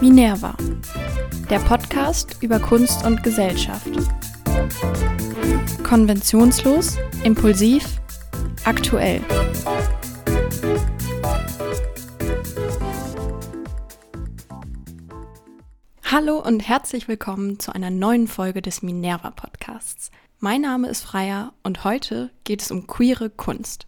Minerva, der Podcast über Kunst und Gesellschaft. Konventionslos, impulsiv, aktuell. Hallo und herzlich willkommen zu einer neuen Folge des Minerva Podcasts. Mein Name ist Freya und heute geht es um queere Kunst.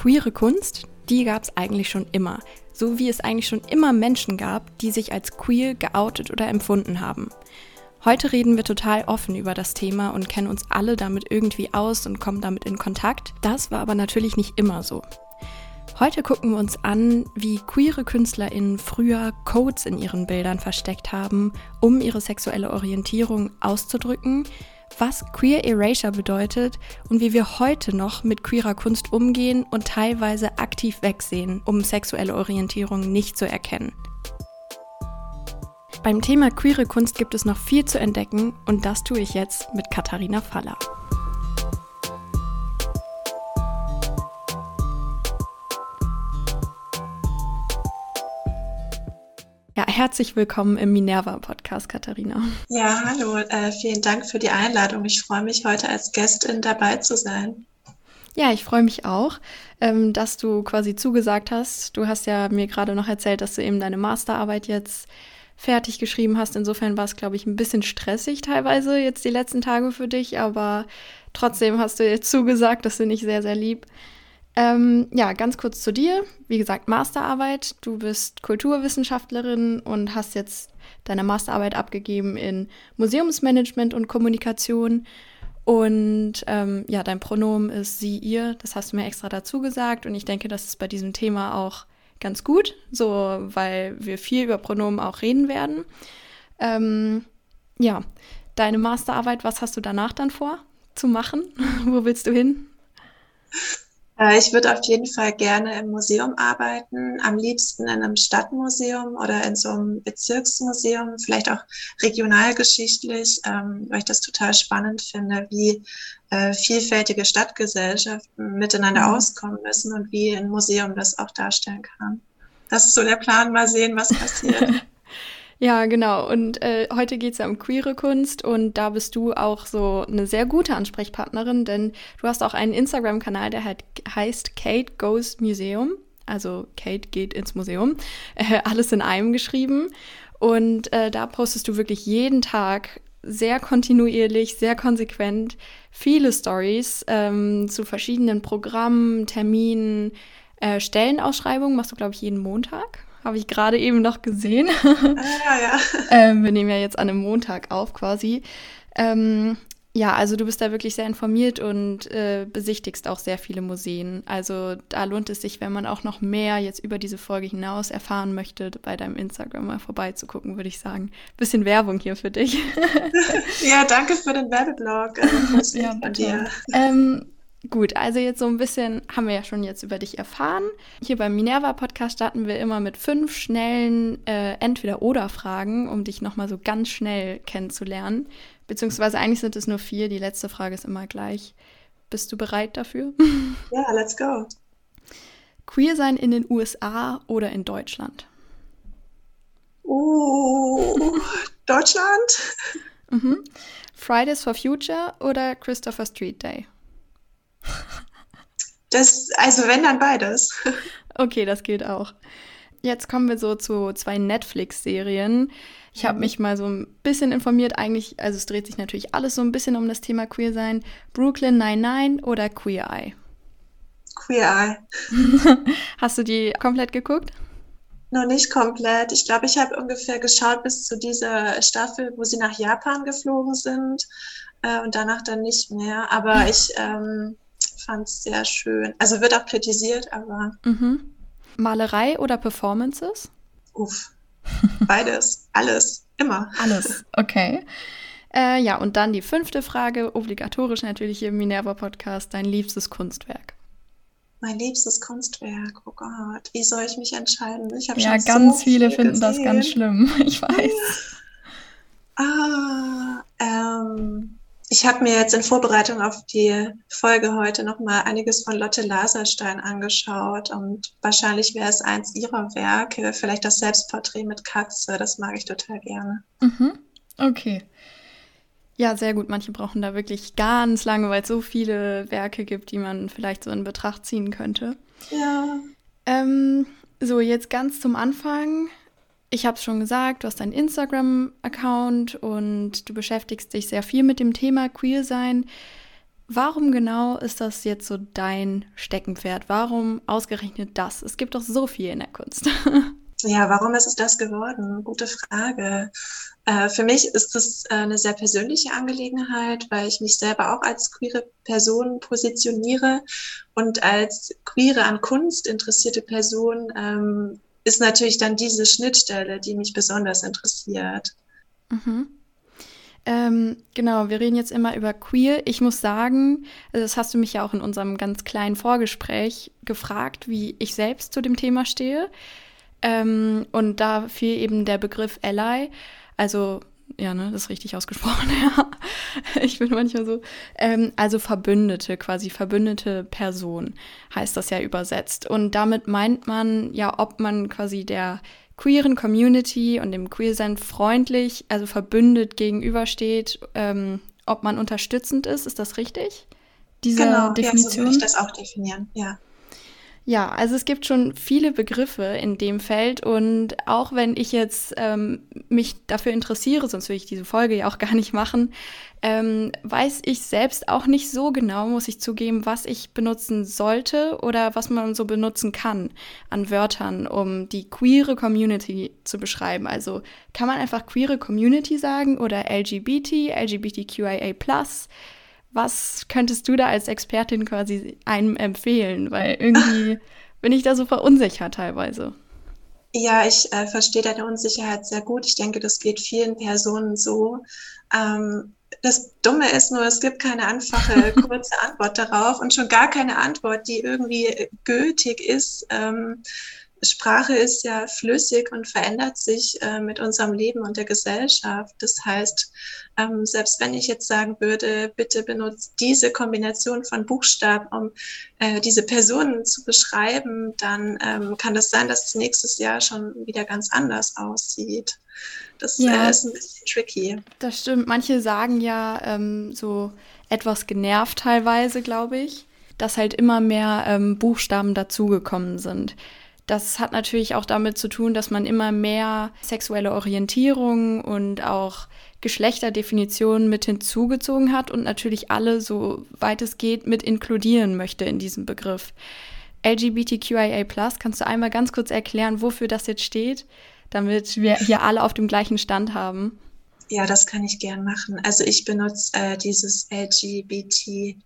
Queere Kunst, die gab es eigentlich schon immer, so wie es eigentlich schon immer Menschen gab, die sich als queer geoutet oder empfunden haben. Heute reden wir total offen über das Thema und kennen uns alle damit irgendwie aus und kommen damit in Kontakt. Das war aber natürlich nicht immer so. Heute gucken wir uns an, wie queere KünstlerInnen früher Codes in ihren Bildern versteckt haben, um ihre sexuelle Orientierung auszudrücken, was Queer Erasure bedeutet und wie wir heute noch mit queerer Kunst umgehen und teilweise aktiv wegsehen, um sexuelle Orientierung nicht zu erkennen. Beim Thema queere Kunst gibt es noch viel zu entdecken und das tue ich jetzt mit Katharina Faller. Herzlich willkommen im Minerva-Podcast, Katharina. Ja, hallo, äh, vielen Dank für die Einladung. Ich freue mich, heute als Gästin dabei zu sein. Ja, ich freue mich auch, ähm, dass du quasi zugesagt hast. Du hast ja mir gerade noch erzählt, dass du eben deine Masterarbeit jetzt fertig geschrieben hast. Insofern war es, glaube ich, ein bisschen stressig teilweise jetzt die letzten Tage für dich, aber trotzdem hast du jetzt zugesagt, das finde ich sehr, sehr lieb. Ähm, ja, ganz kurz zu dir. Wie gesagt, Masterarbeit. Du bist Kulturwissenschaftlerin und hast jetzt deine Masterarbeit abgegeben in Museumsmanagement und Kommunikation. Und ähm, ja, dein Pronomen ist sie, ihr. Das hast du mir extra dazu gesagt. Und ich denke, das ist bei diesem Thema auch ganz gut, so weil wir viel über Pronomen auch reden werden. Ähm, ja, deine Masterarbeit, was hast du danach dann vor zu machen? Wo willst du hin? Äh, ich würde auf jeden Fall gerne im Museum arbeiten, am liebsten in einem Stadtmuseum oder in so einem Bezirksmuseum, vielleicht auch regionalgeschichtlich, ähm, weil ich das total spannend finde, wie äh, vielfältige Stadtgesellschaften miteinander mhm. auskommen müssen und wie ein Museum das auch darstellen kann. Das ist so der Plan, mal sehen, was passiert. Ja, genau. Und äh, heute geht es ja um queere Kunst und da bist du auch so eine sehr gute Ansprechpartnerin, denn du hast auch einen Instagram-Kanal, der halt heißt Kate Goes Museum. Also Kate geht ins Museum. Äh, alles in einem geschrieben. Und äh, da postest du wirklich jeden Tag sehr kontinuierlich, sehr konsequent viele Stories ähm, zu verschiedenen Programmen, Terminen, äh, Stellenausschreibungen. Machst du, glaube ich, jeden Montag. Habe ich gerade eben noch gesehen. Ah, ja. ähm, wir nehmen ja jetzt an einem Montag auf quasi. Ähm, ja, also du bist da wirklich sehr informiert und äh, besichtigst auch sehr viele Museen. Also da lohnt es sich, wenn man auch noch mehr jetzt über diese Folge hinaus erfahren möchte, bei deinem Instagram mal vorbeizugucken, würde ich sagen. Bisschen Werbung hier für dich. ja, danke für den Werbeblog. Äh, ja, von dir. Ähm, Gut, also jetzt so ein bisschen haben wir ja schon jetzt über dich erfahren. Hier beim Minerva Podcast starten wir immer mit fünf schnellen äh, Entweder-Oder-Fragen, um dich nochmal so ganz schnell kennenzulernen. Beziehungsweise eigentlich sind es nur vier. Die letzte Frage ist immer gleich. Bist du bereit dafür? Ja, let's go. Queer sein in den USA oder in Deutschland? Oh, Deutschland? Mhm. Fridays for Future oder Christopher Street Day? Das, also wenn, dann beides. Okay, das geht auch. Jetzt kommen wir so zu zwei Netflix-Serien. Ich habe mhm. mich mal so ein bisschen informiert. Eigentlich, also es dreht sich natürlich alles so ein bisschen um das Thema Queer sein. Brooklyn 99 oder Queer Eye? Queer Eye. Hast du die komplett geguckt? Noch nicht komplett. Ich glaube, ich habe ungefähr geschaut bis zu dieser Staffel, wo sie nach Japan geflogen sind äh, und danach dann nicht mehr. Aber ich ähm, fand es sehr schön. Also wird auch kritisiert, aber. Mhm. Malerei oder Performances? Uff. Beides. Alles. Immer. Alles. Okay. Äh, ja, und dann die fünfte Frage, obligatorisch natürlich hier im Minerva-Podcast, dein liebstes Kunstwerk. Mein liebstes Kunstwerk, oh Gott, wie soll ich mich entscheiden? Ich ja, schon ganz so viele finden gesehen. das ganz schlimm, ich weiß. Ah, ähm, ich habe mir jetzt in Vorbereitung auf die Folge heute nochmal einiges von Lotte Laserstein angeschaut und wahrscheinlich wäre es eins ihrer Werke, vielleicht das Selbstporträt mit Katze, das mag ich total gerne. Mhm. Okay. Ja, sehr gut. Manche brauchen da wirklich ganz lange, weil es so viele Werke gibt, die man vielleicht so in Betracht ziehen könnte. Ja. Ähm, so, jetzt ganz zum Anfang ich habe es schon gesagt, du hast einen Instagram-Account und du beschäftigst dich sehr viel mit dem Thema Queer sein. Warum genau ist das jetzt so dein Steckenpferd? Warum ausgerechnet das? Es gibt doch so viel in der Kunst. Ja, warum ist es das geworden? Gute Frage. Äh, für mich ist das äh, eine sehr persönliche Angelegenheit, weil ich mich selber auch als queere Person positioniere und als queere an Kunst interessierte Person ähm, ist natürlich dann diese Schnittstelle, die mich besonders interessiert. Mhm. Ähm, genau, wir reden jetzt immer über queer. Ich muss sagen, das hast du mich ja auch in unserem ganz kleinen Vorgespräch gefragt, wie ich selbst zu dem Thema stehe. Ähm, und da fiel eben der Begriff Ally, also ja, ne, das ist richtig ausgesprochen, ja. Ich bin manchmal so. Ähm, also Verbündete, quasi verbündete Person heißt das ja übersetzt. Und damit meint man ja, ob man quasi der queeren Community und dem Queersein freundlich, also verbündet gegenübersteht, ähm, ob man unterstützend ist. Ist das richtig? Diese genau, Definition? Ja, so würde ich das auch definieren, ja. Ja, also es gibt schon viele Begriffe in dem Feld und auch wenn ich jetzt ähm, mich dafür interessiere, sonst würde ich diese Folge ja auch gar nicht machen, ähm, weiß ich selbst auch nicht so genau, muss ich zugeben, was ich benutzen sollte oder was man so benutzen kann an Wörtern, um die queere Community zu beschreiben. Also kann man einfach queere Community sagen oder LGBT, LGBTQIA+. Was könntest du da als Expertin quasi einem empfehlen? Weil irgendwie bin ich da so verunsichert teilweise. Ja, ich äh, verstehe deine Unsicherheit sehr gut. Ich denke, das geht vielen Personen so. Ähm, das Dumme ist nur, es gibt keine einfache, kurze Antwort darauf und schon gar keine Antwort, die irgendwie gültig ist. Ähm, Sprache ist ja flüssig und verändert sich äh, mit unserem Leben und der Gesellschaft. Das heißt, ähm, selbst wenn ich jetzt sagen würde, bitte benutzt diese Kombination von Buchstaben, um äh, diese Personen zu beschreiben, dann ähm, kann das sein, dass es nächstes Jahr schon wieder ganz anders aussieht. Das ja, äh, ist ein bisschen tricky. Das stimmt. Manche sagen ja ähm, so etwas genervt teilweise, glaube ich, dass halt immer mehr ähm, Buchstaben dazugekommen sind. Das hat natürlich auch damit zu tun, dass man immer mehr sexuelle Orientierung und auch Geschlechterdefinitionen mit hinzugezogen hat und natürlich alle, so weit es geht, mit inkludieren möchte in diesem Begriff. LGBTQIA, kannst du einmal ganz kurz erklären, wofür das jetzt steht, damit wir hier alle auf dem gleichen Stand haben? Ja, das kann ich gern machen. Also ich benutze äh, dieses LGBTQ,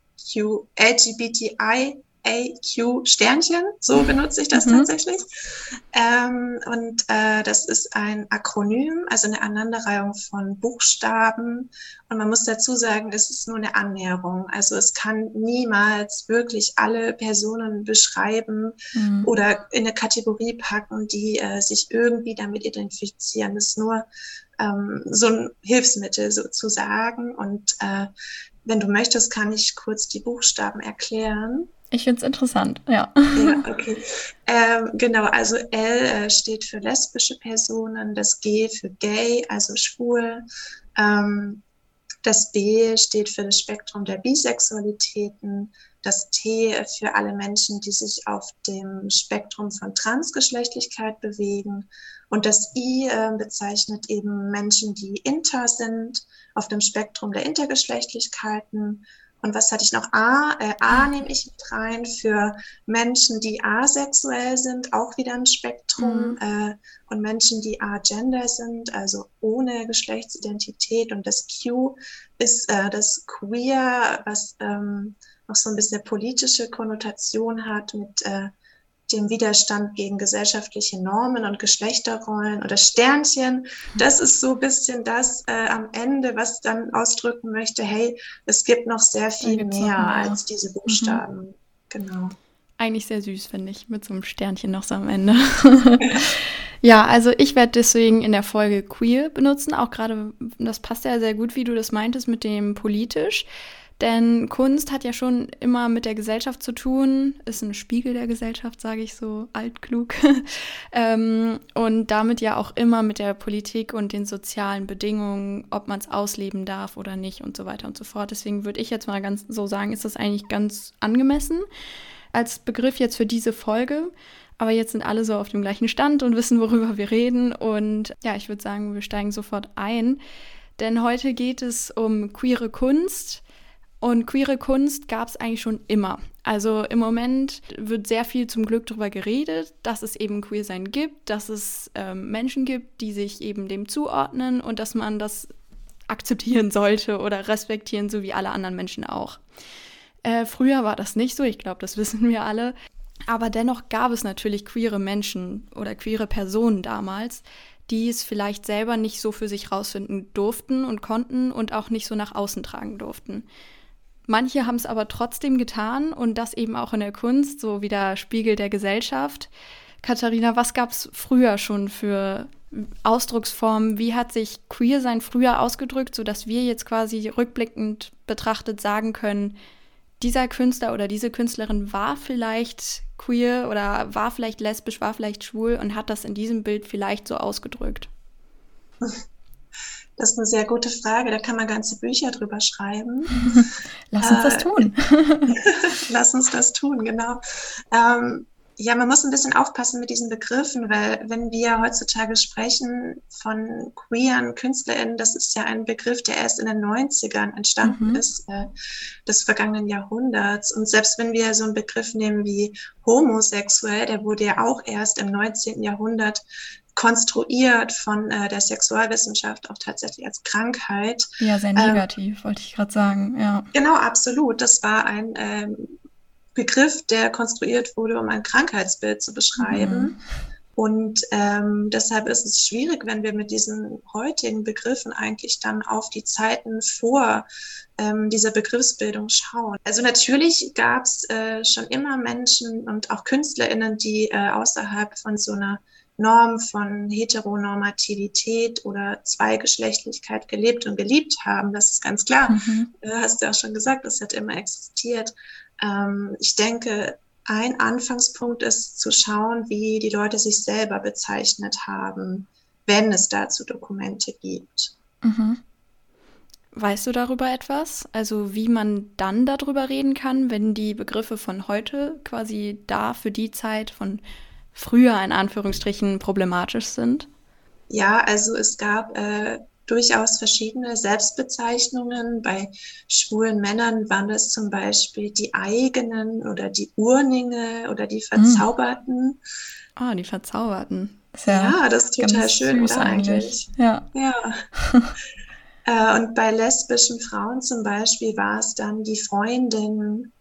LGBTI AQ Sternchen, so mhm. benutze ich das mhm. tatsächlich. Ähm, und äh, das ist ein Akronym, also eine Aneinanderreihung von Buchstaben. Und man muss dazu sagen, es ist nur eine Annäherung. Also es kann niemals wirklich alle Personen beschreiben mhm. oder in eine Kategorie packen, die äh, sich irgendwie damit identifizieren. Das ist nur ähm, so ein Hilfsmittel sozusagen. Und äh, wenn du möchtest, kann ich kurz die Buchstaben erklären. Ich finde es interessant, ja. Ja, okay. Ähm, genau, also L äh, steht für lesbische Personen, das G für gay, also schwul. Ähm, das B steht für das Spektrum der Bisexualitäten, das T für alle Menschen, die sich auf dem Spektrum von Transgeschlechtlichkeit bewegen und das I äh, bezeichnet eben Menschen, die inter sind, auf dem Spektrum der Intergeschlechtlichkeiten und was hatte ich noch? A, äh, A nehme ich mit rein für Menschen, die asexuell sind, auch wieder ein Spektrum. Mhm. Äh, und Menschen, die agender sind, also ohne Geschlechtsidentität. Und das Q ist äh, das Queer, was ähm, noch so ein bisschen politische Konnotation hat mit äh, dem Widerstand gegen gesellschaftliche Normen und Geschlechterrollen oder Sternchen. Das ist so ein bisschen das äh, am Ende, was dann ausdrücken möchte, hey, es gibt noch sehr viel mehr als diese mhm. Buchstaben. Mhm. Genau. eigentlich sehr süß, finde ich, mit so einem Sternchen noch so am Ende. ja, also ich werde deswegen in der Folge queer benutzen, auch gerade, das passt ja sehr gut, wie du das meintest, mit dem politisch. Denn Kunst hat ja schon immer mit der Gesellschaft zu tun, ist ein Spiegel der Gesellschaft, sage ich so altklug. ähm, und damit ja auch immer mit der Politik und den sozialen Bedingungen, ob man es ausleben darf oder nicht und so weiter und so fort. Deswegen würde ich jetzt mal ganz so sagen, ist das eigentlich ganz angemessen als Begriff jetzt für diese Folge. Aber jetzt sind alle so auf dem gleichen Stand und wissen, worüber wir reden. Und ja, ich würde sagen, wir steigen sofort ein. Denn heute geht es um queere Kunst. Und queere Kunst gab es eigentlich schon immer. Also im Moment wird sehr viel zum Glück darüber geredet, dass es eben Queersein gibt, dass es ähm, Menschen gibt, die sich eben dem zuordnen und dass man das akzeptieren sollte oder respektieren, so wie alle anderen Menschen auch. Äh, früher war das nicht so, ich glaube, das wissen wir alle. Aber dennoch gab es natürlich queere Menschen oder queere Personen damals, die es vielleicht selber nicht so für sich rausfinden durften und konnten und auch nicht so nach außen tragen durften. Manche haben es aber trotzdem getan und das eben auch in der Kunst, so wie der Spiegel der Gesellschaft. Katharina, was gab es früher schon für Ausdrucksformen? Wie hat sich Queer-Sein früher ausgedrückt, sodass wir jetzt quasi rückblickend betrachtet sagen können, dieser Künstler oder diese Künstlerin war vielleicht queer oder war vielleicht lesbisch, war vielleicht schwul und hat das in diesem Bild vielleicht so ausgedrückt? Das ist eine sehr gute Frage. Da kann man ganze Bücher drüber schreiben. Lass uns äh, das tun. Lass uns das tun, genau. Ähm, ja, man muss ein bisschen aufpassen mit diesen Begriffen, weil wenn wir heutzutage sprechen von queeren KünstlerInnen, das ist ja ein Begriff, der erst in den 90ern entstanden mhm. ist, äh, des vergangenen Jahrhunderts. Und selbst wenn wir so einen Begriff nehmen wie homosexuell, der wurde ja auch erst im 19. Jahrhundert konstruiert von äh, der Sexualwissenschaft auch tatsächlich als Krankheit. Ja, sehr negativ, ähm, wollte ich gerade sagen, ja. Genau, absolut. Das war ein ähm, Begriff, der konstruiert wurde, um ein Krankheitsbild zu beschreiben. Mhm. Und ähm, deshalb ist es schwierig, wenn wir mit diesen heutigen Begriffen eigentlich dann auf die Zeiten vor ähm, dieser Begriffsbildung schauen. Also natürlich gab es äh, schon immer Menschen und auch KünstlerInnen, die äh, außerhalb von so einer Norm von Heteronormativität oder Zweigeschlechtlichkeit gelebt und geliebt haben. Das ist ganz klar. Mhm. Äh, hast du ja auch schon gesagt, das hat immer existiert. Ähm, ich denke, ein Anfangspunkt ist zu schauen, wie die Leute sich selber bezeichnet haben, wenn es dazu Dokumente gibt. Mhm. Weißt du darüber etwas? Also wie man dann darüber reden kann, wenn die Begriffe von heute quasi da für die Zeit von früher in Anführungsstrichen problematisch sind? Ja, also es gab äh, durchaus verschiedene Selbstbezeichnungen. Bei schwulen Männern waren das zum Beispiel die eigenen oder die Urninge oder die hm. Verzauberten. Ah, oh, die Verzauberten. Ja, ja, das ist total schön, oder eigentlich? Ja. ja. Äh, und bei lesbischen Frauen zum Beispiel war es dann die Freundin,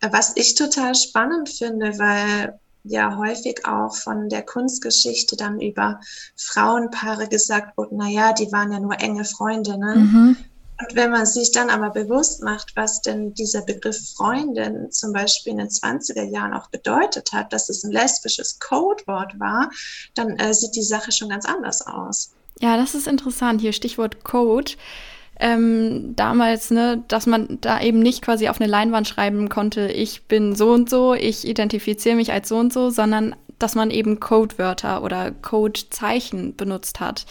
was ich total spannend finde, weil ja häufig auch von der Kunstgeschichte dann über Frauenpaare gesagt wurde, na ja, die waren ja nur enge Freundinnen. Mhm. Und wenn man sich dann aber bewusst macht, was denn dieser Begriff Freundin zum Beispiel in den 20er Jahren auch bedeutet hat, dass es ein lesbisches Codewort war, dann äh, sieht die Sache schon ganz anders aus. Ja, das ist interessant. Hier Stichwort Code ähm, damals, ne, dass man da eben nicht quasi auf eine Leinwand schreiben konnte, ich bin so und so, ich identifiziere mich als so und so, sondern dass man eben Codewörter oder Codezeichen benutzt hat.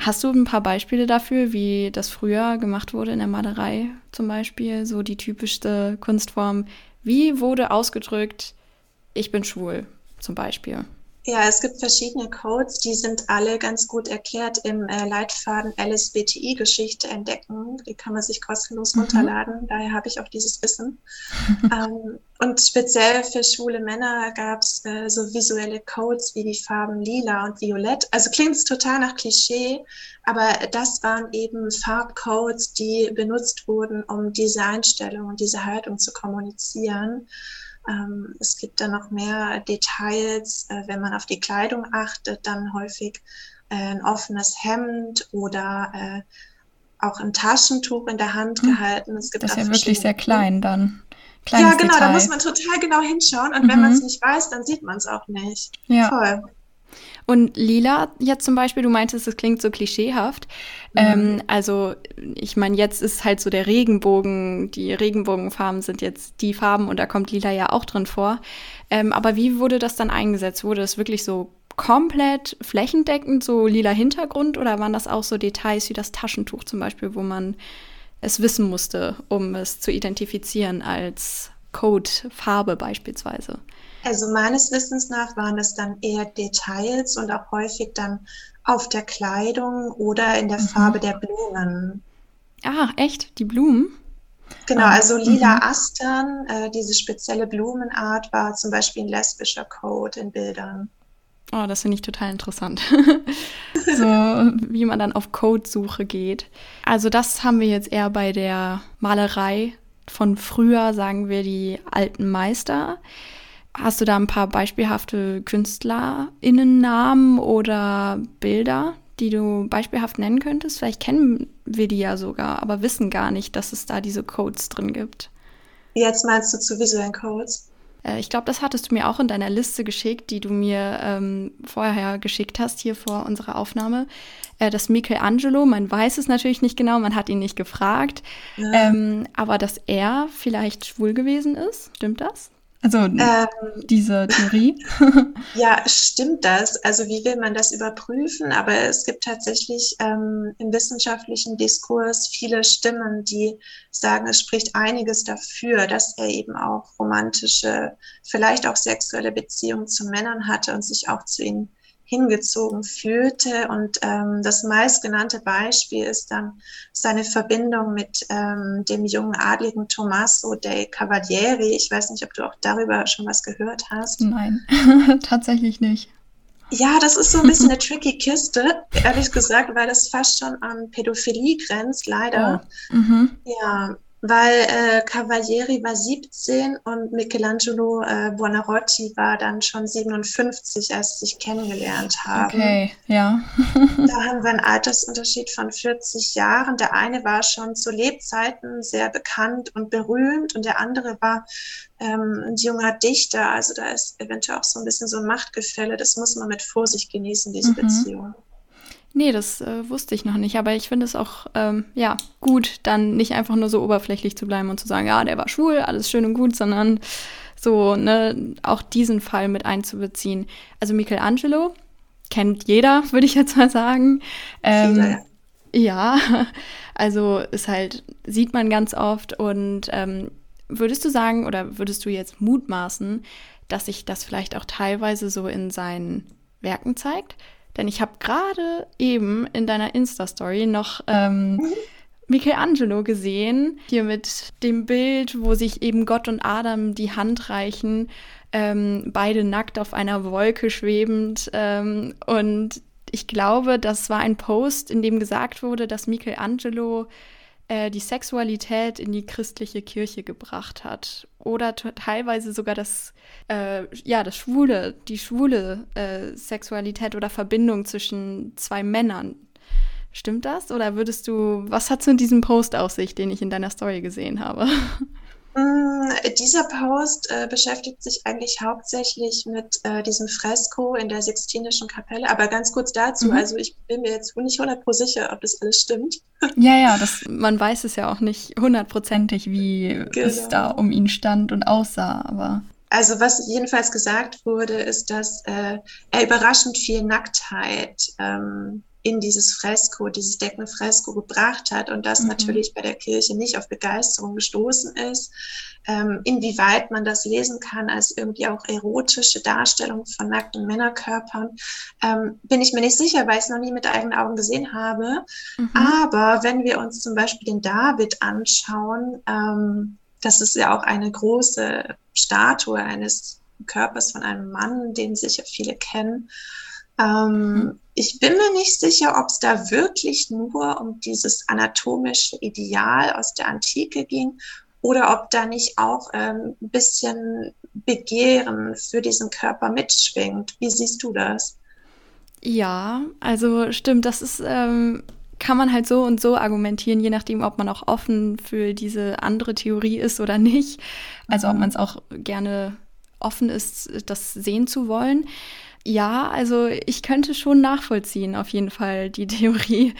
Hast du ein paar Beispiele dafür, wie das früher gemacht wurde in der Malerei zum Beispiel? So die typischste Kunstform. Wie wurde ausgedrückt, ich bin schwul zum Beispiel? Ja, es gibt verschiedene Codes, die sind alle ganz gut erklärt im äh, Leitfaden LSBTI-Geschichte entdecken. Die kann man sich kostenlos mhm. runterladen, daher habe ich auch dieses Wissen. ähm, und speziell für schwule Männer gab es äh, so visuelle Codes wie die Farben lila und violett. Also klingt es total nach Klischee, aber das waren eben Farbcodes, die benutzt wurden, um diese Einstellung und diese Haltung zu kommunizieren. Ähm, es gibt da noch mehr Details, äh, wenn man auf die Kleidung achtet, dann häufig äh, ein offenes Hemd oder äh, auch ein Taschentuch in der Hand hm. gehalten. Es gibt das ist ja wirklich sehr klein dann. Kleines ja, genau, Detail. da muss man total genau hinschauen und mhm. wenn man es nicht weiß, dann sieht man es auch nicht. Ja. Voll. Und lila jetzt zum Beispiel, du meintest, es klingt so klischeehaft. Mhm. Ähm, also ich meine, jetzt ist halt so der Regenbogen, die Regenbogenfarben sind jetzt die Farben und da kommt lila ja auch drin vor. Ähm, aber wie wurde das dann eingesetzt? Wurde das wirklich so komplett flächendeckend, so lila Hintergrund oder waren das auch so Details wie das Taschentuch zum Beispiel, wo man es wissen musste, um es zu identifizieren als Codefarbe beispielsweise? Also meines Wissens nach waren es dann eher Details und auch häufig dann auf der Kleidung oder in der mhm. Farbe der Blumen. Ah, echt? Die Blumen? Genau, ah, also lila mhm. Astern, äh, diese spezielle Blumenart war zum Beispiel ein lesbischer Code in Bildern. Oh, das finde ich total interessant. so, wie man dann auf Codesuche geht. Also, das haben wir jetzt eher bei der Malerei von früher, sagen wir die alten Meister. Hast du da ein paar beispielhafte KünstlerInnennamen oder Bilder, die du beispielhaft nennen könntest? Vielleicht kennen wir die ja sogar, aber wissen gar nicht, dass es da diese Codes drin gibt. Jetzt meinst du zu visuellen Codes? Äh, ich glaube, das hattest du mir auch in deiner Liste geschickt, die du mir ähm, vorher geschickt hast, hier vor unserer Aufnahme. Äh, das Michelangelo, man weiß es natürlich nicht genau, man hat ihn nicht gefragt, ja. ähm, aber dass er vielleicht schwul gewesen ist, stimmt das? Also ähm, diese Theorie. ja, stimmt das? Also wie will man das überprüfen? Aber es gibt tatsächlich ähm, im wissenschaftlichen Diskurs viele Stimmen, die sagen, es spricht einiges dafür, dass er eben auch romantische, vielleicht auch sexuelle Beziehungen zu Männern hatte und sich auch zu ihnen hingezogen fühlte. Und ähm, das meistgenannte Beispiel ist dann seine Verbindung mit ähm, dem jungen Adligen Tommaso dei Cavalieri. Ich weiß nicht, ob du auch darüber schon was gehört hast. Nein, tatsächlich nicht. Ja, das ist so ein bisschen eine tricky Kiste, ehrlich gesagt, weil das fast schon an Pädophilie grenzt, leider. Oh. Mhm. Ja, weil äh, Cavalieri war 17 und Michelangelo äh, Buonarroti war dann schon 57, als sie sich kennengelernt haben. Okay, ja. da haben wir einen Altersunterschied von 40 Jahren. Der eine war schon zu Lebzeiten sehr bekannt und berühmt und der andere war ähm, ein junger Dichter. Also da ist eventuell auch so ein bisschen so ein Machtgefälle. Das muss man mit Vorsicht genießen, diese mhm. Beziehung. Nee, das äh, wusste ich noch nicht, aber ich finde es auch ähm, ja gut, dann nicht einfach nur so oberflächlich zu bleiben und zu sagen, ja, der war schwul, alles schön und gut, sondern so ne auch diesen Fall mit einzubeziehen. Also Michelangelo kennt jeder, würde ich jetzt mal sagen. Ähm, ja. ja, also ist halt sieht man ganz oft und ähm, würdest du sagen oder würdest du jetzt mutmaßen, dass sich das vielleicht auch teilweise so in seinen Werken zeigt? Denn ich habe gerade eben in deiner Insta-Story noch ähm, Michelangelo gesehen, hier mit dem Bild, wo sich eben Gott und Adam die Hand reichen, ähm, beide nackt auf einer Wolke schwebend. Ähm, und ich glaube, das war ein Post, in dem gesagt wurde, dass Michelangelo äh, die Sexualität in die christliche Kirche gebracht hat. Oder teilweise sogar das, äh, ja, das Schwule, die schwule äh, Sexualität oder Verbindung zwischen zwei Männern. Stimmt das? Oder würdest du, was hat es in diesem Post auf sich, den ich in deiner Story gesehen habe? Mm, dieser Post äh, beschäftigt sich eigentlich hauptsächlich mit äh, diesem Fresko in der Sixtinischen Kapelle. Aber ganz kurz dazu, mhm. also ich bin mir jetzt nicht 100% sicher, ob das alles stimmt. Ja, ja, das, man weiß es ja auch nicht hundertprozentig, wie genau. es da um ihn stand und aussah, aber. Also was jedenfalls gesagt wurde, ist, dass äh, er überraschend viel Nacktheit ähm, in dieses Fresko, dieses Deckenfresko gebracht hat und das mhm. natürlich bei der Kirche nicht auf Begeisterung gestoßen ist. Ähm, inwieweit man das lesen kann als irgendwie auch erotische Darstellung von nackten Männerkörpern, ähm, bin ich mir nicht sicher, weil ich es noch nie mit eigenen Augen gesehen habe. Mhm. Aber wenn wir uns zum Beispiel den David anschauen, ähm, das ist ja auch eine große Statue eines Körpers von einem Mann, den sicher viele kennen. Ähm, mhm. Ich bin mir nicht sicher, ob es da wirklich nur um dieses anatomische Ideal aus der Antike ging oder ob da nicht auch ähm, ein bisschen Begehren für diesen Körper mitschwingt. Wie siehst du das? Ja, also stimmt, das ist ähm, kann man halt so und so argumentieren, je nachdem, ob man auch offen für diese andere Theorie ist oder nicht. Also ob mhm. man es auch gerne offen ist, das sehen zu wollen. Ja, also ich könnte schon nachvollziehen, auf jeden Fall, die Theorie.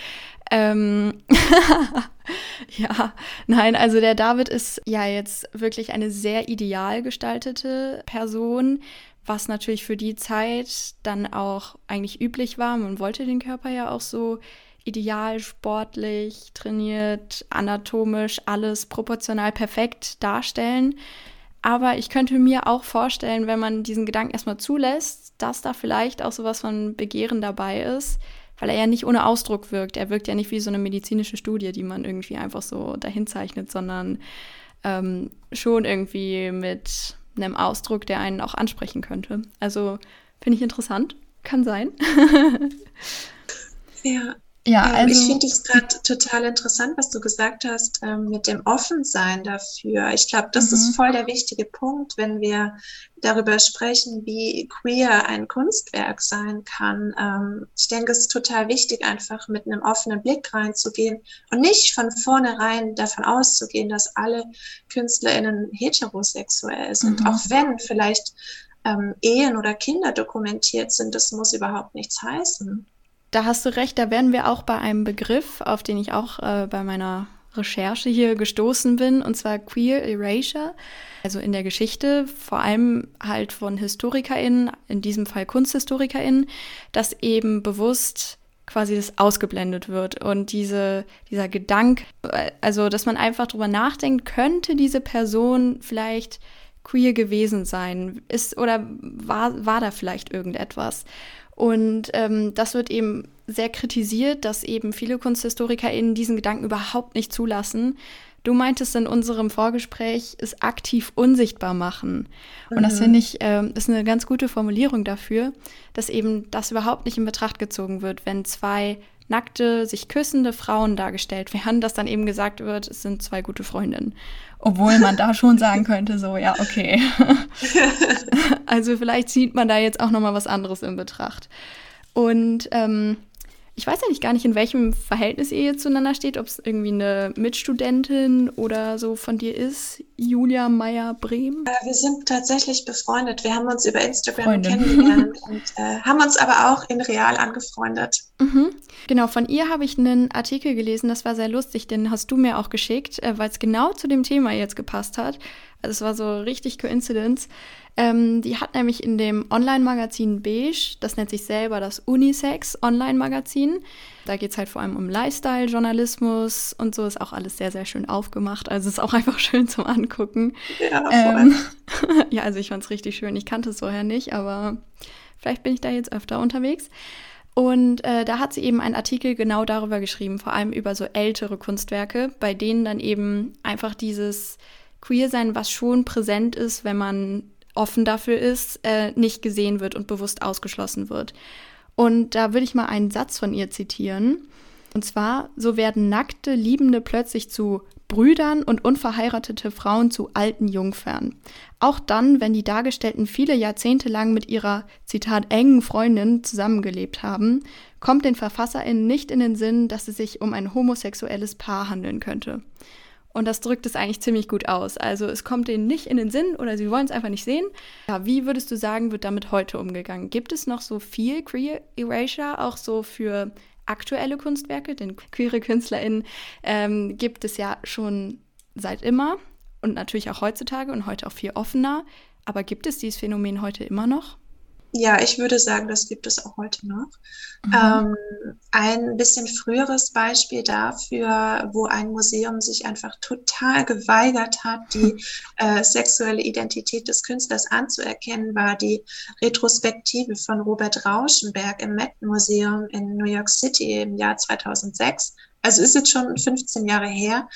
Ähm ja, nein, also der David ist ja jetzt wirklich eine sehr ideal gestaltete Person, was natürlich für die Zeit dann auch eigentlich üblich war. Man wollte den Körper ja auch so ideal, sportlich, trainiert, anatomisch, alles proportional perfekt darstellen. Aber ich könnte mir auch vorstellen, wenn man diesen Gedanken erstmal zulässt, dass da vielleicht auch sowas von Begehren dabei ist, weil er ja nicht ohne Ausdruck wirkt. Er wirkt ja nicht wie so eine medizinische Studie, die man irgendwie einfach so dahin zeichnet, sondern ähm, schon irgendwie mit einem Ausdruck, der einen auch ansprechen könnte. Also finde ich interessant. Kann sein. ja, ja, ähm, also, ich finde es gerade total interessant, was du gesagt hast ähm, mit dem Offensein dafür. Ich glaube, das mhm. ist voll der wichtige Punkt, wenn wir darüber sprechen, wie queer ein Kunstwerk sein kann. Ähm, ich denke, es ist total wichtig, einfach mit einem offenen Blick reinzugehen und nicht von vornherein davon auszugehen, dass alle KünstlerInnen heterosexuell sind. Mhm. Auch wenn vielleicht ähm, Ehen oder Kinder dokumentiert sind, das muss überhaupt nichts heißen. Da hast du recht, da werden wir auch bei einem Begriff, auf den ich auch äh, bei meiner Recherche hier gestoßen bin, und zwar Queer Erasure. Also in der Geschichte, vor allem halt von HistorikerInnen, in diesem Fall KunsthistorikerInnen, dass eben bewusst quasi das ausgeblendet wird und diese, dieser Gedanke, also dass man einfach drüber nachdenkt, könnte diese Person vielleicht queer gewesen sein? Ist oder war, war da vielleicht irgendetwas? Und ähm, das wird eben sehr kritisiert, dass eben viele KunsthistorikerInnen diesen Gedanken überhaupt nicht zulassen. Du meintest in unserem Vorgespräch, es aktiv unsichtbar machen. Und mhm. das finde ich, äh, ist eine ganz gute Formulierung dafür, dass eben das überhaupt nicht in Betracht gezogen wird, wenn zwei nackte, sich küssende Frauen dargestellt werden, dass dann eben gesagt wird, es sind zwei gute Freundinnen. Obwohl man da schon sagen könnte, so, ja, okay. also vielleicht zieht man da jetzt auch nochmal was anderes in Betracht. Und ähm, ich weiß ja nicht gar nicht, in welchem Verhältnis ihr jetzt zueinander steht, ob es irgendwie eine Mitstudentin oder so von dir ist, Julia Meyer-Brehm. Äh, wir sind tatsächlich befreundet. Wir haben uns über Instagram Freundin. kennengelernt und äh, haben uns aber auch in Real angefreundet. Mhm. Genau, von ihr habe ich einen Artikel gelesen, das war sehr lustig, den hast du mir auch geschickt, äh, weil es genau zu dem Thema jetzt gepasst hat. Also es war so richtig Coincidence. Ähm, die hat nämlich in dem Online-Magazin Beige, das nennt sich selber das Unisex-Online-Magazin. Da geht es halt vor allem um Lifestyle-Journalismus und so ist auch alles sehr, sehr schön aufgemacht. Also ist auch einfach schön zum Angucken. Ja, ähm, ja also ich fand es richtig schön. Ich kannte es vorher nicht, aber vielleicht bin ich da jetzt öfter unterwegs. Und äh, da hat sie eben einen Artikel genau darüber geschrieben, vor allem über so ältere Kunstwerke, bei denen dann eben einfach dieses Queer-Sein, was schon präsent ist, wenn man offen dafür ist, äh, nicht gesehen wird und bewusst ausgeschlossen wird. Und da würde ich mal einen Satz von ihr zitieren. Und zwar, so werden nackte Liebende plötzlich zu Brüdern und unverheiratete Frauen zu alten Jungfern. Auch dann, wenn die Dargestellten viele Jahrzehnte lang mit ihrer, Zitat, engen Freundin zusammengelebt haben, kommt den VerfasserInnen nicht in den Sinn, dass es sich um ein homosexuelles Paar handeln könnte. Und das drückt es eigentlich ziemlich gut aus. Also es kommt denen nicht in den Sinn oder sie wollen es einfach nicht sehen. Ja, wie würdest du sagen, wird damit heute umgegangen? Gibt es noch so viel Queer Erasure, auch so für aktuelle Kunstwerke? Denn queere KünstlerInnen ähm, gibt es ja schon seit immer und natürlich auch heutzutage und heute auch viel offener. Aber gibt es dieses Phänomen heute immer noch? Ja, ich würde sagen, das gibt es auch heute noch. Mhm. Ähm, ein bisschen früheres Beispiel dafür, wo ein Museum sich einfach total geweigert hat, die äh, sexuelle Identität des Künstlers anzuerkennen, war die Retrospektive von Robert Rauschenberg im Met Museum in New York City im Jahr 2006. Also ist jetzt schon 15 Jahre her.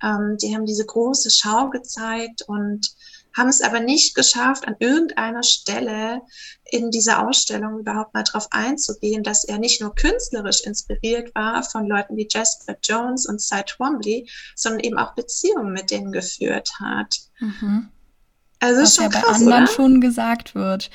Ähm, die haben diese große Schau gezeigt und haben es aber nicht geschafft, an irgendeiner Stelle in dieser Ausstellung überhaupt mal darauf einzugehen, dass er nicht nur künstlerisch inspiriert war von Leuten wie Jasper Jones und Cy Twombly, sondern eben auch Beziehungen mit denen geführt hat. Mhm. Also Was ist schon ja bei krass, anderen oder? schon gesagt wird.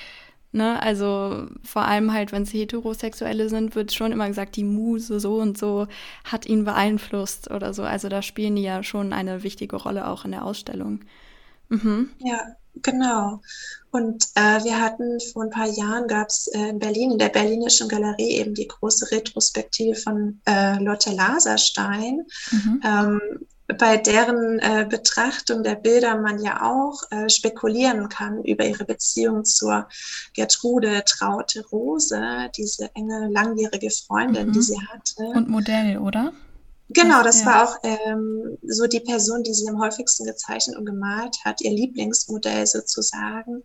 Ne? Also vor allem halt, wenn es Heterosexuelle sind, wird schon immer gesagt, die Muse so und so hat ihn beeinflusst oder so. Also da spielen die ja schon eine wichtige Rolle auch in der Ausstellung. Mhm. Ja, genau. Und äh, wir hatten vor ein paar Jahren, gab es äh, in Berlin, in der Berlinischen Galerie eben die große Retrospektive von äh, Lotte Laserstein. Mhm. Ähm, bei deren äh, Betrachtung der Bilder man ja auch äh, spekulieren kann über ihre Beziehung zur Gertrude Traute Rose, diese enge langjährige Freundin, mhm. die sie hatte. Und Modell, oder? Genau, das ja. war auch ähm, so die Person, die sie am häufigsten gezeichnet und gemalt hat, ihr Lieblingsmodell sozusagen.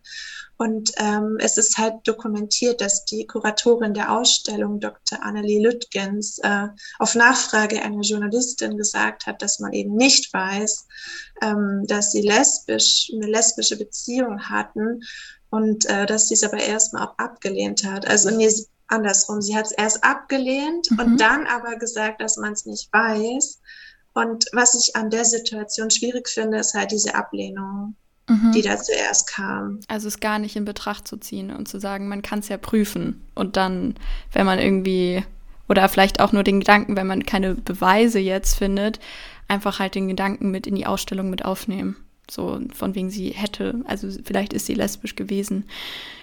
Und ähm, es ist halt dokumentiert, dass die Kuratorin der Ausstellung, Dr. Annelie Lüttgens, äh, auf Nachfrage einer Journalistin gesagt hat, dass man eben nicht weiß, ähm, dass sie lesbisch, eine lesbische Beziehung hatten und äh, dass sie es aber erstmal auch abgelehnt hat. Also nee, andersrum. Sie hat es erst abgelehnt mhm. und dann aber gesagt, dass man es nicht weiß. Und was ich an der Situation schwierig finde, ist halt diese Ablehnung, mhm. die da zuerst kam. Also es gar nicht in Betracht zu ziehen und zu sagen, man kann es ja prüfen. Und dann, wenn man irgendwie, oder vielleicht auch nur den Gedanken, wenn man keine Beweise jetzt findet, einfach halt den Gedanken mit in die Ausstellung mit aufnehmen. So von wegen sie hätte, also vielleicht ist sie lesbisch gewesen.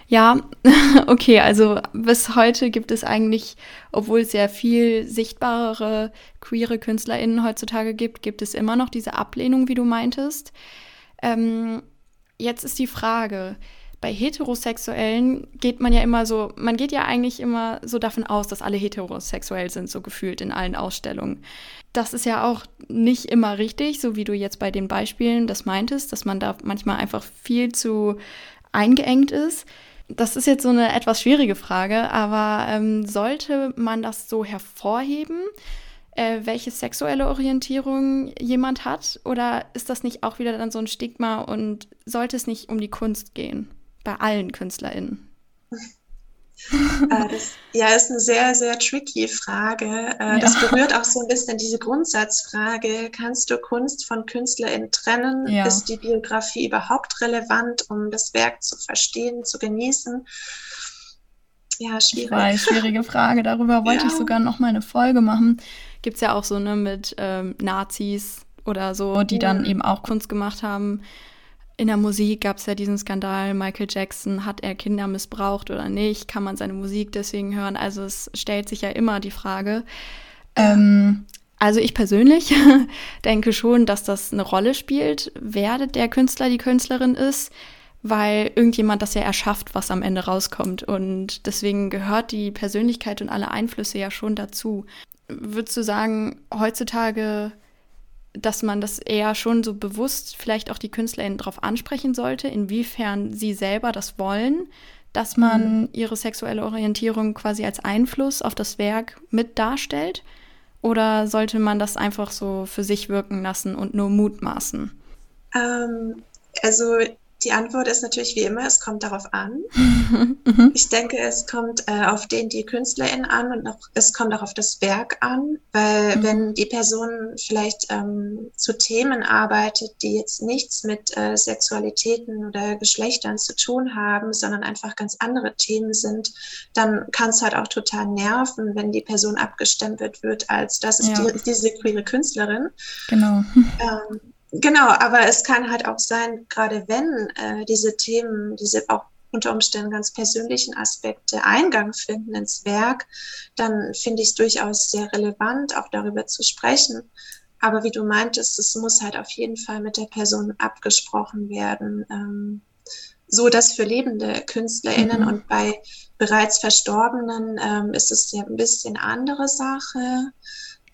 Ja, okay, also bis heute gibt es eigentlich, obwohl es sehr viel sichtbarere queere KünstlerInnen heutzutage gibt, gibt es immer noch diese Ablehnung, wie du meintest. Ähm, jetzt ist die Frage, bei Heterosexuellen geht man ja immer so, man geht ja eigentlich immer so davon aus, dass alle heterosexuell sind, so gefühlt in allen Ausstellungen. Das ist ja auch nicht immer richtig, so wie du jetzt bei den Beispielen das meintest, dass man da manchmal einfach viel zu eingeengt ist. Das ist jetzt so eine etwas schwierige Frage, aber ähm, sollte man das so hervorheben, äh, welche sexuelle Orientierung jemand hat? Oder ist das nicht auch wieder dann so ein Stigma und sollte es nicht um die Kunst gehen? Bei allen KünstlerInnen? Äh, das, ja, ist eine sehr, sehr tricky Frage. Äh, das ja. berührt auch so ein bisschen diese Grundsatzfrage, kannst du Kunst von KünstlerInnen trennen? Ja. Ist die Biografie überhaupt relevant, um das Werk zu verstehen, zu genießen? Ja, schwierig. Weiß, schwierige Frage. Darüber wollte ja. ich sogar noch mal eine Folge machen. Gibt es ja auch so ne, mit ähm, Nazis oder so, die dann eben auch Kunst gemacht haben in der Musik gab es ja diesen Skandal, Michael Jackson, hat er Kinder missbraucht oder nicht? Kann man seine Musik deswegen hören? Also es stellt sich ja immer die Frage. Ähm, also ich persönlich denke schon, dass das eine Rolle spielt, wer der Künstler, die Künstlerin ist, weil irgendjemand das ja erschafft, was am Ende rauskommt. Und deswegen gehört die Persönlichkeit und alle Einflüsse ja schon dazu. Würdest du sagen, heutzutage dass man das eher schon so bewusst vielleicht auch die KünstlerInnen darauf ansprechen sollte, inwiefern sie selber das wollen, dass man mhm. ihre sexuelle Orientierung quasi als Einfluss auf das Werk mit darstellt? Oder sollte man das einfach so für sich wirken lassen und nur mutmaßen? Ähm, also die Antwort ist natürlich wie immer, es kommt darauf an. Mhm. ich denke, es kommt äh, auf den, die KünstlerInnen an und auch, es kommt auch auf das Werk an, weil mhm. wenn die Person vielleicht ähm, zu Themen arbeitet, die jetzt nichts mit äh, Sexualitäten oder Geschlechtern zu tun haben, sondern einfach ganz andere Themen sind, dann kann es halt auch total nerven, wenn die Person abgestempelt wird als das ist ja. die, diese queere Künstlerin. Genau. Ähm, Genau, aber es kann halt auch sein, gerade wenn äh, diese Themen, diese auch unter Umständen ganz persönlichen Aspekte Eingang finden ins Werk, dann finde ich es durchaus sehr relevant, auch darüber zu sprechen. Aber wie du meintest, es muss halt auf jeden Fall mit der Person abgesprochen werden, ähm, so dass für lebende KünstlerInnen mhm. und bei bereits Verstorbenen ähm, ist es ja ein bisschen andere Sache.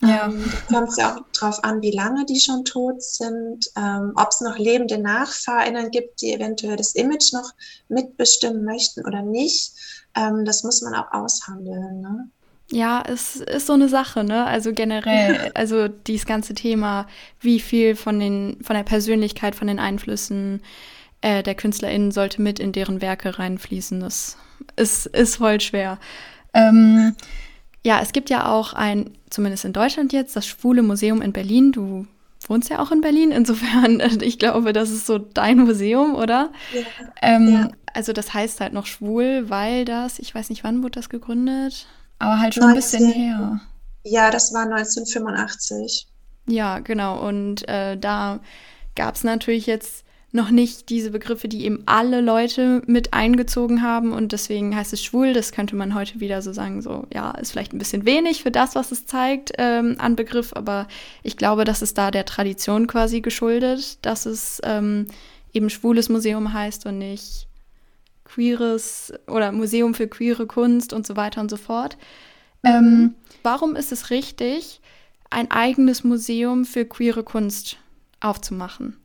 Ja. Ähm, da kommt es ja auch darauf an, wie lange die schon tot sind, ähm, ob es noch lebende NachfahrInnen gibt, die eventuell das Image noch mitbestimmen möchten oder nicht. Ähm, das muss man auch aushandeln. Ne? Ja, es ist so eine Sache, ne? Also generell, also dieses ganze Thema, wie viel von den, von der Persönlichkeit, von den Einflüssen äh, der KünstlerInnen sollte mit in deren Werke reinfließen, das ist, ist voll schwer. Ähm, ja, es gibt ja auch ein, zumindest in Deutschland jetzt, das Schwule Museum in Berlin. Du wohnst ja auch in Berlin, insofern, ich glaube, das ist so dein Museum, oder? Ja. Ähm, ja. Also das heißt halt noch schwul, weil das, ich weiß nicht, wann wurde das gegründet, aber halt schon 19, ein bisschen her. Ja, das war 1985. Ja, genau. Und äh, da gab es natürlich jetzt noch nicht diese Begriffe, die eben alle Leute mit eingezogen haben und deswegen heißt es schwul. Das könnte man heute wieder so sagen, so ja, ist vielleicht ein bisschen wenig für das, was es zeigt ähm, an Begriff, aber ich glaube, das ist da der Tradition quasi geschuldet, dass es ähm, eben schwules Museum heißt und nicht queeres oder Museum für queere Kunst und so weiter und so fort. Mhm. Ähm, warum ist es richtig, ein eigenes Museum für queere Kunst aufzumachen?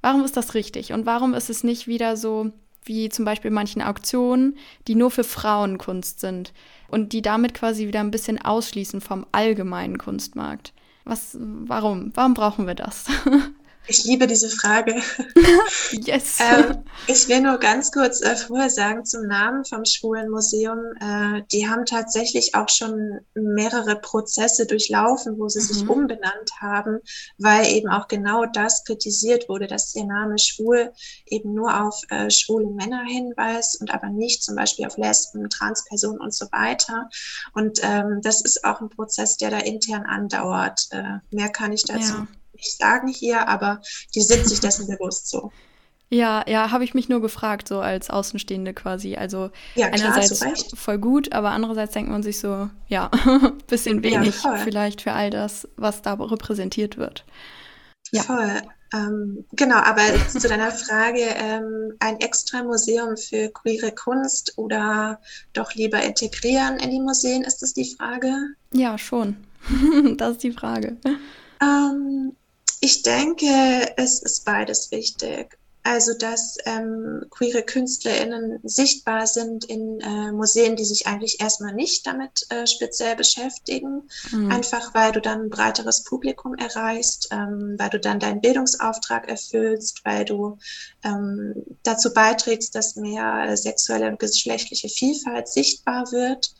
Warum ist das richtig? Und warum ist es nicht wieder so wie zum Beispiel manchen Auktionen, die nur für Frauenkunst sind und die damit quasi wieder ein bisschen ausschließen vom allgemeinen Kunstmarkt? Was, warum? Warum brauchen wir das? Ich liebe diese Frage. yes. ähm, ich will nur ganz kurz äh, vorher sagen zum Namen vom Schwulen Museum. Äh, die haben tatsächlich auch schon mehrere Prozesse durchlaufen, wo sie mhm. sich umbenannt haben, weil eben auch genau das kritisiert wurde, dass der Name Schwul eben nur auf äh, schwule Männer hinweist und aber nicht zum Beispiel auf Lesben, Transpersonen und so weiter. Und ähm, das ist auch ein Prozess, der da intern andauert. Äh, mehr kann ich dazu ja nicht sagen hier, aber die sind sich dessen bewusst so. Ja, ja, habe ich mich nur gefragt, so als Außenstehende quasi. Also ja, klar, einerseits voll gut, aber andererseits denkt man sich so, ja, bisschen wenig ja, vielleicht für all das, was da repräsentiert wird. Ja. Voll. Ähm, genau, aber zu deiner Frage, ähm, ein extra Museum für queere Kunst oder doch lieber integrieren in die Museen, ist das die Frage? Ja, schon. das ist die Frage. Ähm, ich denke, es ist beides wichtig. Also, dass ähm, queere KünstlerInnen sichtbar sind in äh, Museen, die sich eigentlich erstmal nicht damit äh, speziell beschäftigen. Mhm. Einfach weil du dann ein breiteres Publikum erreichst, ähm, weil du dann deinen Bildungsauftrag erfüllst, weil du ähm, dazu beiträgst, dass mehr sexuelle und geschlechtliche Vielfalt sichtbar wird.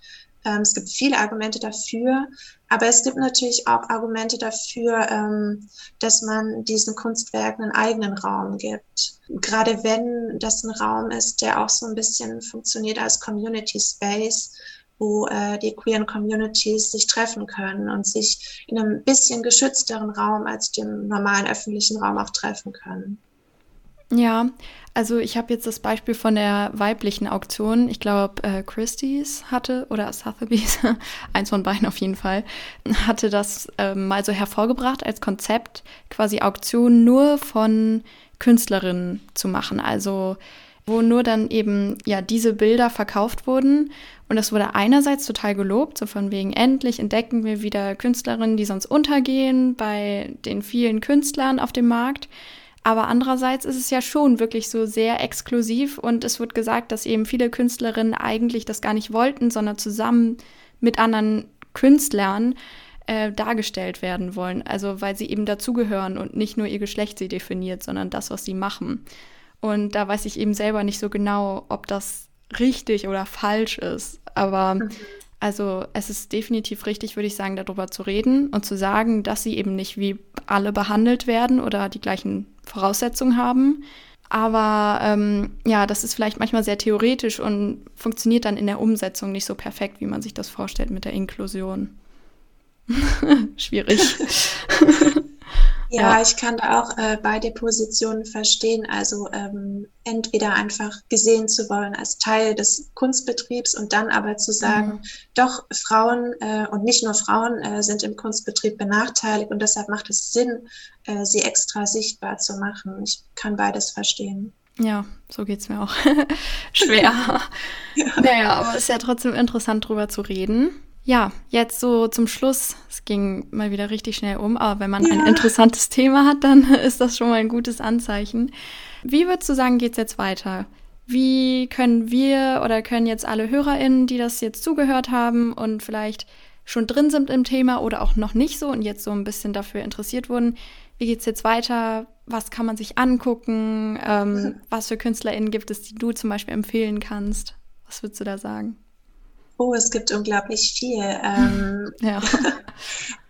Ähm, es gibt viele Argumente dafür, aber es gibt natürlich auch Argumente dafür, ähm, dass man diesen Kunstwerken einen eigenen Raum gibt. Gerade wenn das ein Raum ist, der auch so ein bisschen funktioniert als Community Space, wo äh, die queeren Communities sich treffen können und sich in einem bisschen geschützteren Raum als dem normalen öffentlichen Raum auch treffen können. Ja, also ich habe jetzt das Beispiel von der weiblichen Auktion. Ich glaube, äh, Christie's hatte oder Sotheby's, eins von beiden auf jeden Fall, hatte das äh, mal so hervorgebracht als Konzept, quasi Auktionen nur von Künstlerinnen zu machen. Also wo nur dann eben ja diese Bilder verkauft wurden und das wurde einerseits total gelobt, so von wegen endlich entdecken wir wieder Künstlerinnen, die sonst untergehen bei den vielen Künstlern auf dem Markt. Aber andererseits ist es ja schon wirklich so sehr exklusiv und es wird gesagt, dass eben viele Künstlerinnen eigentlich das gar nicht wollten, sondern zusammen mit anderen Künstlern äh, dargestellt werden wollen. Also weil sie eben dazugehören und nicht nur ihr Geschlecht sie definiert, sondern das, was sie machen. Und da weiß ich eben selber nicht so genau, ob das richtig oder falsch ist. Aber mhm. Also es ist definitiv richtig, würde ich sagen, darüber zu reden und zu sagen, dass sie eben nicht wie alle behandelt werden oder die gleichen Voraussetzungen haben. Aber ähm, ja, das ist vielleicht manchmal sehr theoretisch und funktioniert dann in der Umsetzung nicht so perfekt, wie man sich das vorstellt mit der Inklusion. Schwierig. Ja, ich kann da auch äh, beide Positionen verstehen. Also ähm, entweder einfach gesehen zu wollen als Teil des Kunstbetriebs und dann aber zu sagen, mhm. doch Frauen äh, und nicht nur Frauen äh, sind im Kunstbetrieb benachteiligt und deshalb macht es Sinn, äh, sie extra sichtbar zu machen. Ich kann beides verstehen. Ja, so geht es mir auch. Schwer. ja. Naja, aber es ist ja trotzdem interessant, drüber zu reden. Ja, jetzt so zum Schluss. Es ging mal wieder richtig schnell um, aber wenn man ja. ein interessantes Thema hat, dann ist das schon mal ein gutes Anzeichen. Wie würdest du sagen, geht es jetzt weiter? Wie können wir oder können jetzt alle HörerInnen, die das jetzt zugehört haben und vielleicht schon drin sind im Thema oder auch noch nicht so und jetzt so ein bisschen dafür interessiert wurden, wie geht es jetzt weiter? Was kann man sich angucken? Ähm, was für KünstlerInnen gibt es, die du zum Beispiel empfehlen kannst? Was würdest du da sagen? Oh, es gibt unglaublich viel. Ähm, ja.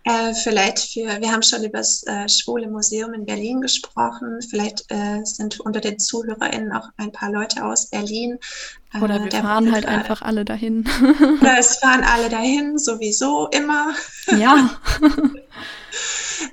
Äh, vielleicht für, wir haben schon über das äh, Schwule Museum in Berlin gesprochen. Vielleicht äh, sind unter den ZuhörerInnen auch ein paar Leute aus Berlin. Oder wir fahren halt einfach alle dahin. Oder es fahren alle dahin, sowieso immer. Ja.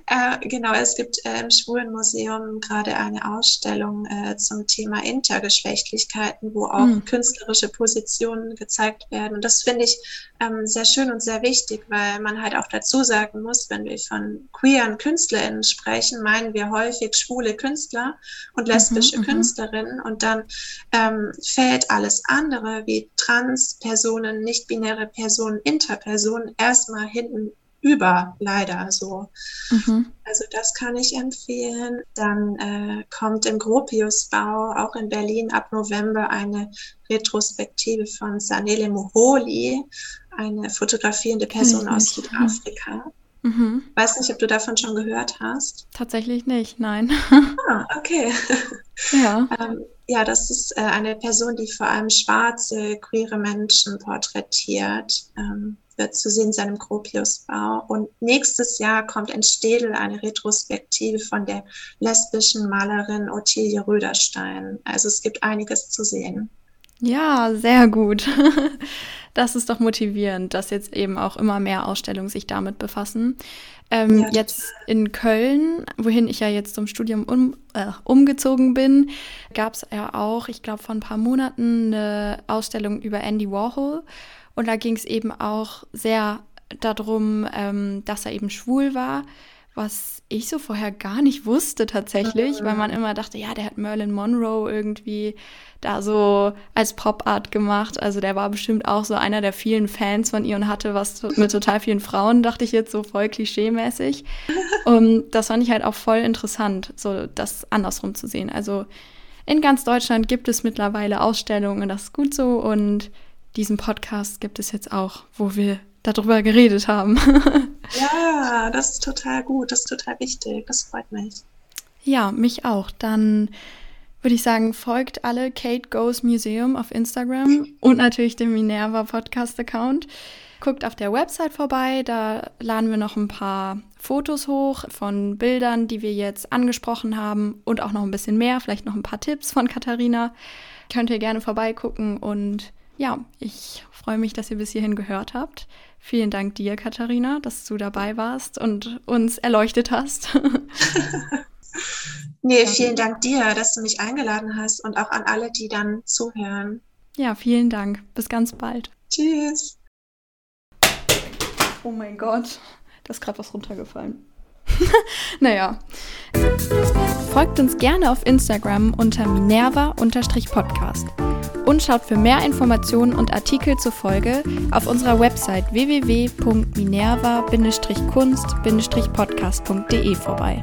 Äh, genau, es gibt äh, im Schwulenmuseum gerade eine Ausstellung äh, zum Thema Intergeschlechtlichkeiten, wo auch mhm. künstlerische Positionen gezeigt werden. Und das finde ich ähm, sehr schön und sehr wichtig, weil man halt auch dazu sagen muss, wenn wir von queeren KünstlerInnen sprechen, meinen wir häufig schwule Künstler und lesbische mhm, mhm. Künstlerinnen. Und dann ähm, fällt alles andere wie Trans-Personen, nicht-binäre Personen, Interpersonen erstmal hinten über, leider so. Mhm. Also das kann ich empfehlen. Dann äh, kommt im Gropiusbau auch in Berlin ab November eine Retrospektive von Sanele Moholi, eine fotografierende Person aus Südafrika. Mhm. Weiß nicht, ob du davon schon gehört hast. Tatsächlich nicht, nein. Ah, okay. Ja. ähm, ja, das ist äh, eine Person, die vor allem schwarze, queere Menschen porträtiert. Ähm, wird zu sehen in seinem Gropiusbau. Und nächstes Jahr kommt in Städel eine Retrospektive von der lesbischen Malerin Ottilie Röderstein. Also es gibt einiges zu sehen. Ja, sehr gut. Das ist doch motivierend, dass jetzt eben auch immer mehr Ausstellungen sich damit befassen. Ähm, ja, jetzt in Köln, wohin ich ja jetzt zum Studium um, äh, umgezogen bin, gab es ja auch, ich glaube, vor ein paar Monaten eine Ausstellung über Andy Warhol. Und da ging es eben auch sehr darum, ähm, dass er eben schwul war, was ich so vorher gar nicht wusste tatsächlich, weil man immer dachte, ja, der hat Merlin Monroe irgendwie da so als Pop-Art gemacht. Also der war bestimmt auch so einer der vielen Fans von ihr und hatte was mit total vielen Frauen, dachte ich jetzt so voll klischee-mäßig. Und das fand ich halt auch voll interessant, so das andersrum zu sehen. Also in ganz Deutschland gibt es mittlerweile Ausstellungen, das ist gut so und diesen Podcast gibt es jetzt auch, wo wir darüber geredet haben. ja, das ist total gut, das ist total wichtig, das freut mich. Ja, mich auch. Dann würde ich sagen, folgt alle Kate Goes Museum auf Instagram und natürlich dem Minerva Podcast Account. Guckt auf der Website vorbei, da laden wir noch ein paar Fotos hoch von Bildern, die wir jetzt angesprochen haben und auch noch ein bisschen mehr, vielleicht noch ein paar Tipps von Katharina. Könnt ihr gerne vorbeigucken und ja, ich freue mich, dass ihr bis hierhin gehört habt. Vielen Dank dir, Katharina, dass du dabei warst und uns erleuchtet hast. nee, vielen Dank dir, dass du mich eingeladen hast und auch an alle, die dann zuhören. Ja, vielen Dank. Bis ganz bald. Tschüss. Oh mein Gott, da ist gerade was runtergefallen. naja. Folgt uns gerne auf Instagram unter minerva-podcast und schaut für mehr Informationen und Artikel zur Folge auf unserer Website www.minerva-kunst-podcast.de vorbei.